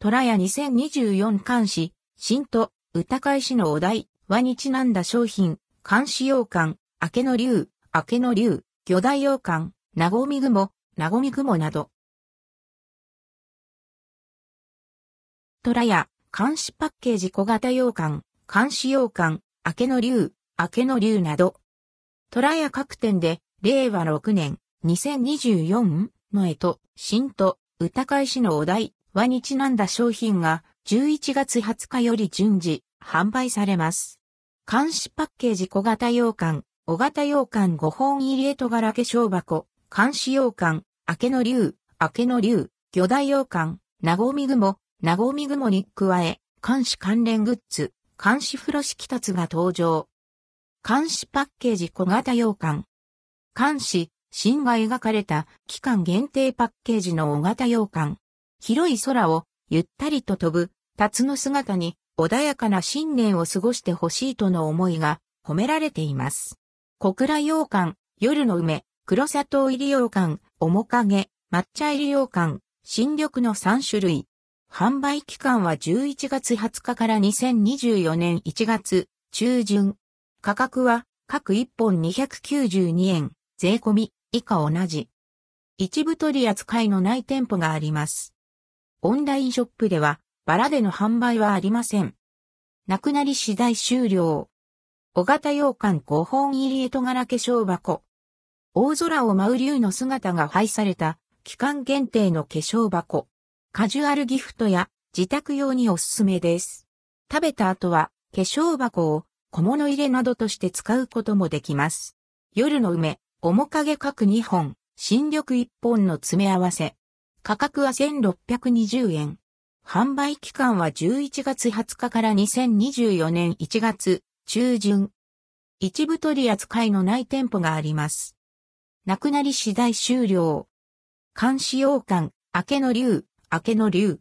虎屋2024監視、新と歌返しのお題、和にちなんだ商品、監視洋館、明けの竜、明けの竜、魚大洋館、なごみ雲、なごみ雲など。虎屋、監視パッケージ小型洋館、監視洋館、明けの竜、明けの竜など。虎屋各店で、令和6年、2024の絵と、新と、歌返しのお題、和にちなんだ商品が、11月20日より順次、販売されます。監視パッケージ小型洋館、小型洋館5本入り絵と柄化粧箱、監視洋館、明けの竜、明けの竜、魚大洋館、なごみ雲、なごみ雲に加え、監視関連グッズ、監視風呂敷達が登場。監視パッケージ小型洋館。監視、芯が描かれた期間限定パッケージの大型洋館。広い空をゆったりと飛ぶ、辰の姿に穏やかな新年を過ごしてほしいとの思いが込められています。小倉洋館、夜の梅、黒砂糖入り洋館、面影、抹茶入り洋館、新緑の3種類。販売期間は11月20日から2024年1月中旬。価格は各1本292円、税込み以下同じ。一部取り扱いのない店舗があります。オンラインショップではバラでの販売はありません。なくなり次第終了。小型洋館5本入り糸柄化粧箱。大空を舞う竜の姿が配された期間限定の化粧箱。カジュアルギフトや自宅用におすすめです。食べた後は化粧箱を小物入れなどとして使うこともできます。夜の梅、面影各2本、新緑1本の詰め合わせ。価格は1620円。販売期間は11月20日から2024年1月中旬。一部取り扱いのない店舗があります。なくなり次第終了。監視洋館、明けの竜、明けの竜。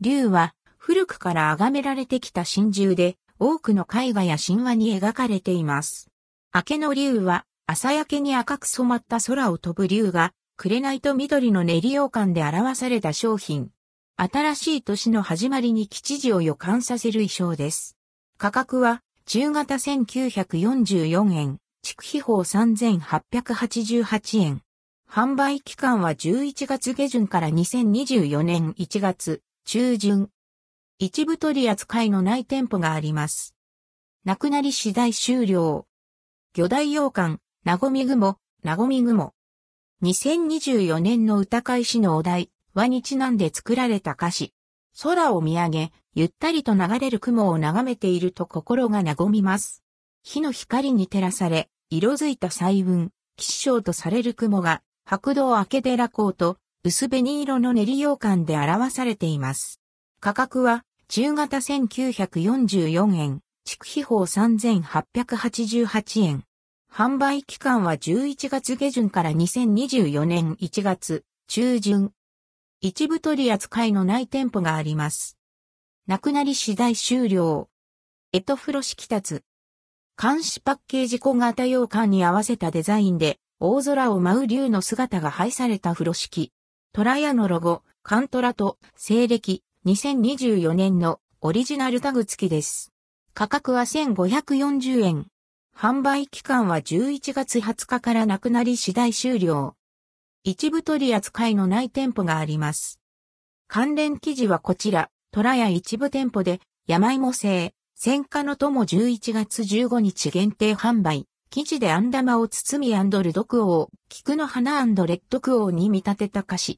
竜は古くから崇められてきた神獣で多くの絵画や神話に描かれています。明けの竜は朝焼けに赤く染まった空を飛ぶ竜が紅と緑の練り羊羹で表された商品。新しい年の始まりに吉時を予感させる衣装です。価格は中型1944円、築費法3888円。販売期間は11月下旬から2024年1月中旬。一部取り扱いのない店舗があります。なくなり次第終了。魚大洋館、なごみ雲、なごみ雲。2024年の歌会しのお題、和にちなんで作られた歌詞。空を見上げ、ゆったりと流れる雲を眺めていると心が和みます。火の光に照らされ、色づいた細雲、吉祥とされる雲が白道明け寺港と薄紅色の練り羊羹で表されています。価格は中型1944円、築費法3888円。販売期間は11月下旬から2024年1月中旬。一部取り扱いのない店舗があります。なくなり次第終了。エトフロ式立つ。監視パッケージ小型洋館に合わせたデザインで大空を舞う竜の姿が配された風呂敷。トラヤのロゴ、カントラと西暦2024年のオリジナルタグ付きです。価格は1540円。販売期間は11月20日からなくなり次第終了。一部取り扱いのない店舗があります。関連記事はこちら、トラヤ一部店舗で、山芋製、戦火の友11月15日限定販売。生地でアンダマを包みルドクオー、菊の花レッドクオーに見立てた歌詞。